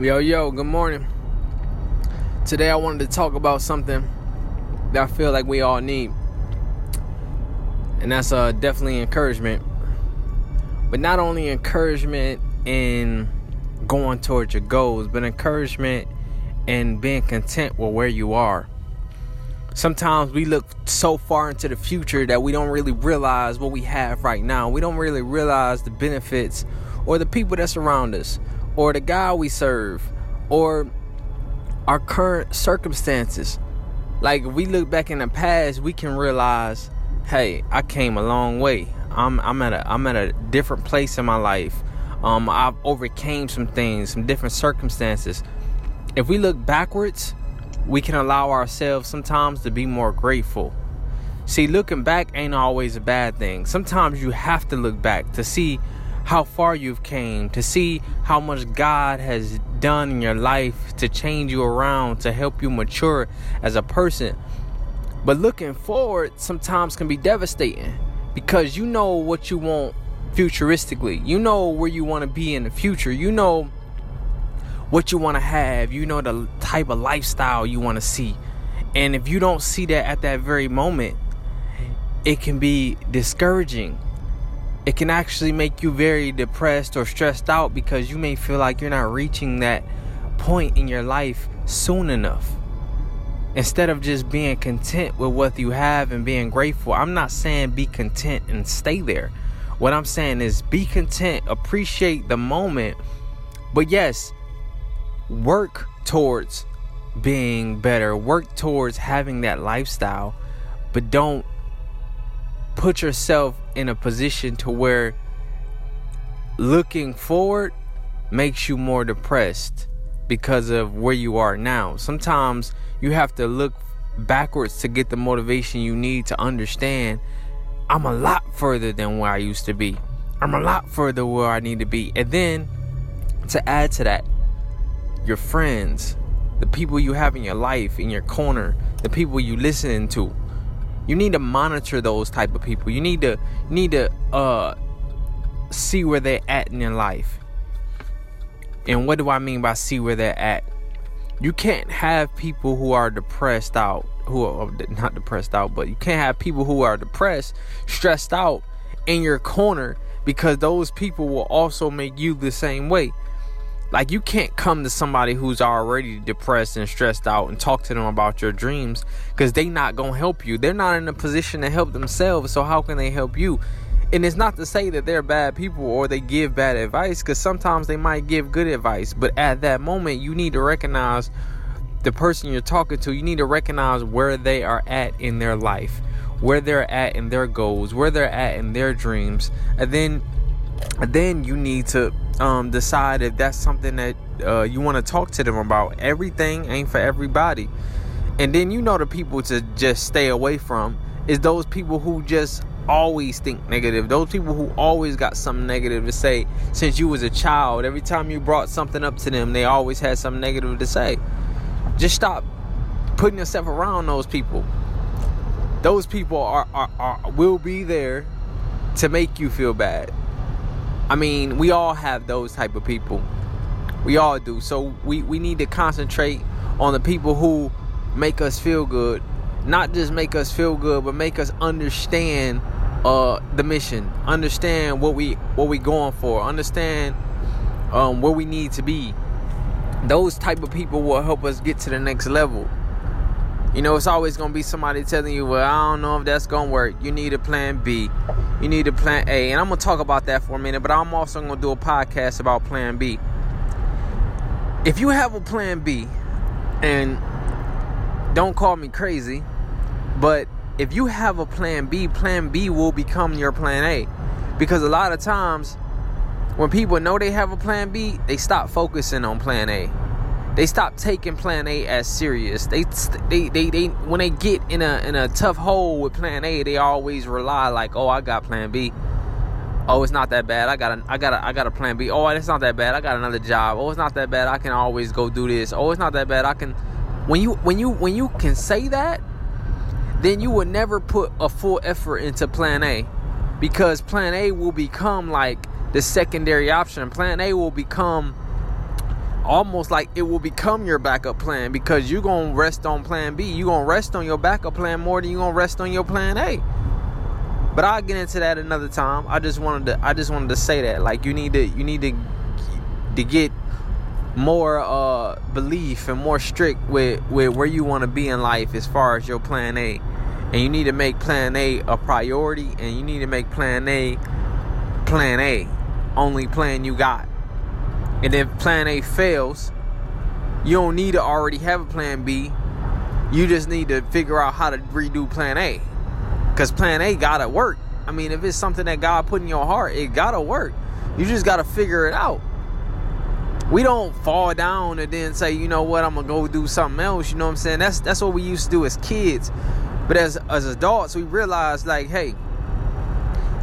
Yo, yo, good morning. Today I wanted to talk about something that I feel like we all need. And that's uh, definitely encouragement. But not only encouragement in going towards your goals, but encouragement in being content with where you are. Sometimes we look so far into the future that we don't really realize what we have right now. We don't really realize the benefits or the people that surround us or the God we serve or our current circumstances. Like we look back in the past, we can realize, hey, I came a long way. I'm I'm at a I'm at a different place in my life. Um, I've overcame some things, some different circumstances. If we look backwards, we can allow ourselves sometimes to be more grateful. See, looking back ain't always a bad thing. Sometimes you have to look back to see how far you've came, to see how much God has done in your life to change you around, to help you mature as a person. But looking forward sometimes can be devastating because you know what you want futuristically. You know where you want to be in the future. You know what you want to have. You know the type of lifestyle you want to see. And if you don't see that at that very moment, it can be discouraging it can actually make you very depressed or stressed out because you may feel like you're not reaching that point in your life soon enough. Instead of just being content with what you have and being grateful, I'm not saying be content and stay there. What I'm saying is be content, appreciate the moment, but yes, work towards being better, work towards having that lifestyle, but don't put yourself in a position to where looking forward makes you more depressed because of where you are now. Sometimes you have to look backwards to get the motivation you need to understand I'm a lot further than where I used to be. I'm a lot further where I need to be. And then to add to that, your friends, the people you have in your life, in your corner, the people you listening to, you need to monitor those type of people. You need to you need to uh see where they're at in their life. And what do i mean by see where they're at? You can't have people who are depressed out who are not depressed out but you can't have people who are depressed stressed out in your corner because those people will also make you the same way like you can't come to somebody who's already depressed and stressed out and talk to them about your dreams because they not gonna help you. They're not in a position to help themselves, so how can they help you? And it's not to say that they're bad people or they give bad advice because sometimes they might give good advice, but at that moment you need to recognize the person you're talking to. You need to recognize where they are at in their life, where they're at in their goals, where they're at in their dreams, and then then you need to um, decide if that's something that uh, you want to talk to them about. Everything ain't for everybody. And then you know the people to just stay away from is those people who just always think negative. Those people who always got something negative to say since you was a child. Every time you brought something up to them, they always had something negative to say. Just stop putting yourself around those people. Those people are, are, are will be there to make you feel bad. I mean, we all have those type of people. We all do. So we, we need to concentrate on the people who make us feel good. Not just make us feel good, but make us understand uh, the mission. Understand what we what we going for. Understand um, where we need to be. Those type of people will help us get to the next level. You know, it's always gonna be somebody telling you, "Well, I don't know if that's gonna work. You need a plan B." you need to plan A. And I'm going to talk about that for a minute, but I'm also going to do a podcast about plan B. If you have a plan B, and don't call me crazy, but if you have a plan B, plan B will become your plan A. Because a lot of times, when people know they have a plan B, they stop focusing on plan A they stop taking plan A as serious. They, they, they, they, when they get in a in a tough hole with plan A, they always rely like, oh, I got plan B. Oh, it's not that bad. I got a, I got a, I got a plan B. Oh, it's not that bad. I got another job. Oh, it's not that bad. I can always go do this. Oh, it's not that bad. I can. When you, when you, when you can say that, then you would never put a full effort into plan A, because plan A will become like the secondary option. Plan A will become almost like it will become your backup plan because you're gonna rest on plan B. You're gonna rest on your backup plan more than you're gonna rest on your plan A. But I'll get into that another time. I just wanted to I just wanted to say that. Like you need to you need to to get more uh belief and more strict with with where you want to be in life as far as your plan A. And you need to make plan A a priority and you need to make plan A plan A. Only plan you got. And if plan A fails, you don't need to already have a plan B. You just need to figure out how to redo plan A. Because plan A gotta work. I mean, if it's something that God put in your heart, it gotta work. You just gotta figure it out. We don't fall down and then say, you know what, I'm gonna go do something else. You know what I'm saying? That's that's what we used to do as kids. But as as adults, we realize like, hey,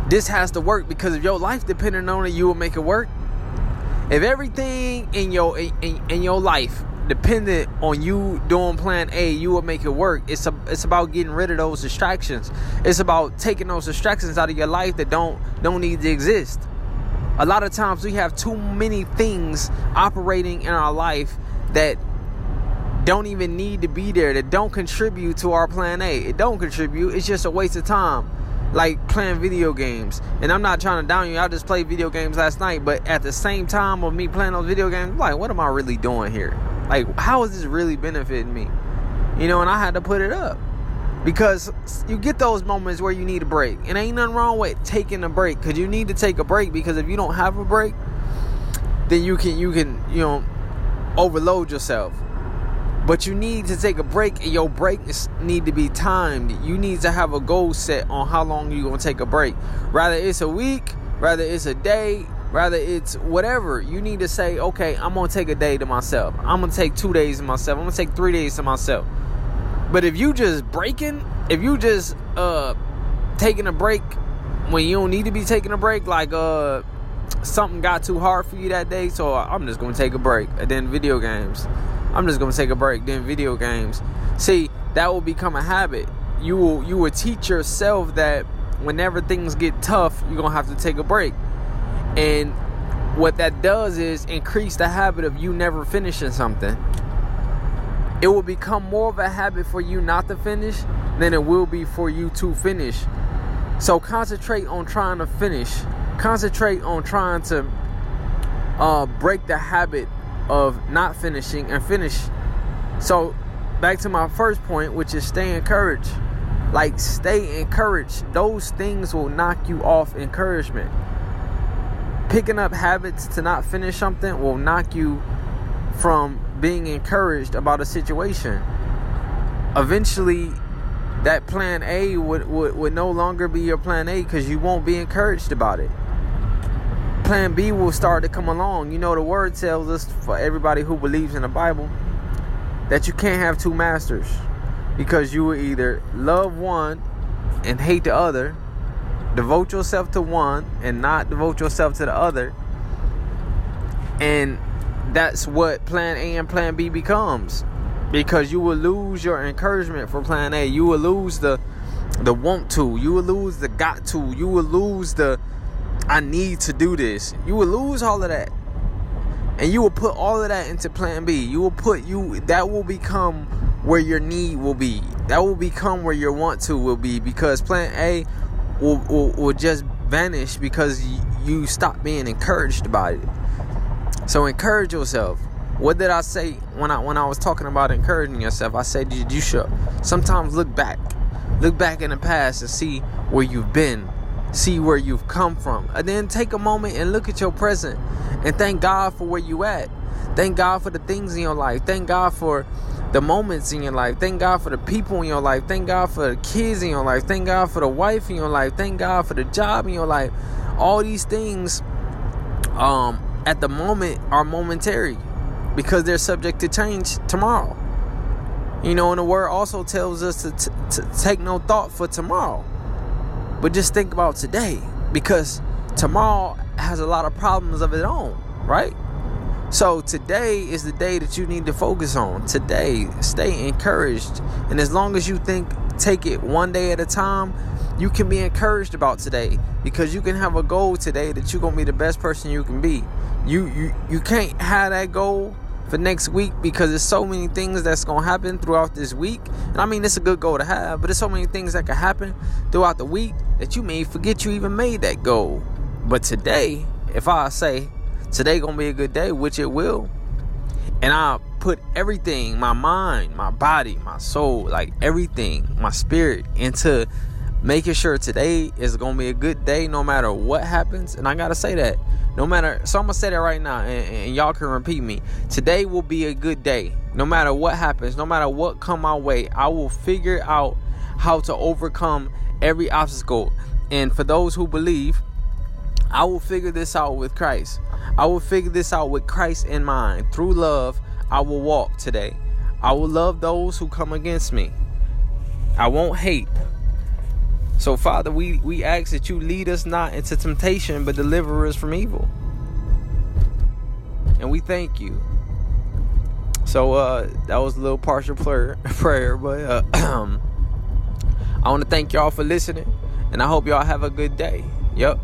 this has to work because if your life depended on it, you will make it work. If everything in your in, in your life dependent on you doing plan A, you will make it work. It's a, it's about getting rid of those distractions. It's about taking those distractions out of your life that don't don't need to exist. A lot of times we have too many things operating in our life that don't even need to be there, that don't contribute to our plan A. It don't contribute. It's just a waste of time like playing video games. And I'm not trying to down you. I just played video games last night, but at the same time of me playing those video games, like, what am I really doing here? Like, how is this really benefiting me? You know, and I had to put it up because you get those moments where you need a break, and ain't nothing wrong with taking a break because you need to take a break because if you don't have a break, then you can you can you know overload yourself but you need to take a break, and your breaks need to be timed. You need to have a goal set on how long you're gonna take a break. Rather it's a week, rather it's a day, rather it's whatever. You need to say, okay, I'm gonna take a day to myself. I'm gonna take two days to myself. I'm gonna take three days to myself. But if you just breaking, if you just uh taking a break when you don't need to be taking a break, like uh something got too hard for you that day, so I'm just gonna take a break. And then video games. I'm just gonna take a break. Then video games. See, that will become a habit. You will you will teach yourself that whenever things get tough, you're gonna have to take a break. And what that does is increase the habit of you never finishing something. It will become more of a habit for you not to finish than it will be for you to finish. So concentrate on trying to finish. Concentrate on trying to uh, break the habit of not finishing and finish. So, back to my first point, which is stay encouraged. Like, stay encouraged. Those things will knock you off encouragement. Picking up habits to not finish something will knock you from being encouraged about a situation. Eventually, that plan A would, would, would no longer be your plan A because you won't be encouraged about it plan B will start to come along. You know, the word tells us for everybody who believes in the Bible that you can't have two masters because you will either love one and hate the other, devote yourself to one and not devote yourself to the other. And that's what plan A and plan B becomes because you will lose your encouragement for plan A. You will lose the the want to, you will lose the got to, you will lose the I need to do this. You will lose all of that. And you will put all of that into plan B. You will put you that will become where your need will be. That will become where your want to will be because plan A will, will, will just vanish because you stop being encouraged about it. So encourage yourself. What did I say when I when I was talking about encouraging yourself? I said you, you should sometimes look back. Look back in the past and see where you've been see where you've come from. And then take a moment and look at your present and thank God for where you at. Thank God for the things in your life. Thank God for the moments in your life. Thank God for the people in your life. Thank God for the kids in your life. Thank God for the wife in your life. Thank God for the job in your life. All these things um at the moment are momentary because they're subject to change tomorrow. You know, and the word also tells us to, t- to take no thought for tomorrow. But just think about today because tomorrow has a lot of problems of its own, right? So today is the day that you need to focus on. Today, stay encouraged. And as long as you think take it one day at a time, you can be encouraged about today because you can have a goal today that you're going to be the best person you can be. You you you can't have that goal for next week because there's so many things that's gonna happen throughout this week. And I mean, it's a good goal to have, but there's so many things that can happen throughout the week that you may forget you even made that goal. But today, if I say today gonna be a good day, which it will, and I put everything, my mind, my body, my soul, like everything, my spirit into making sure today is gonna be a good day no matter what happens. And I gotta say that no matter, so I'm gonna say that right now, and, and y'all can repeat me. Today will be a good day, no matter what happens, no matter what come my way. I will figure out how to overcome every obstacle. And for those who believe, I will figure this out with Christ. I will figure this out with Christ in mind. Through love, I will walk today. I will love those who come against me. I won't hate. So, Father, we, we ask that you lead us not into temptation, but deliver us from evil. And we thank you. So, uh, that was a little partial prayer, prayer but uh, I want to thank y'all for listening, and I hope y'all have a good day. Yep.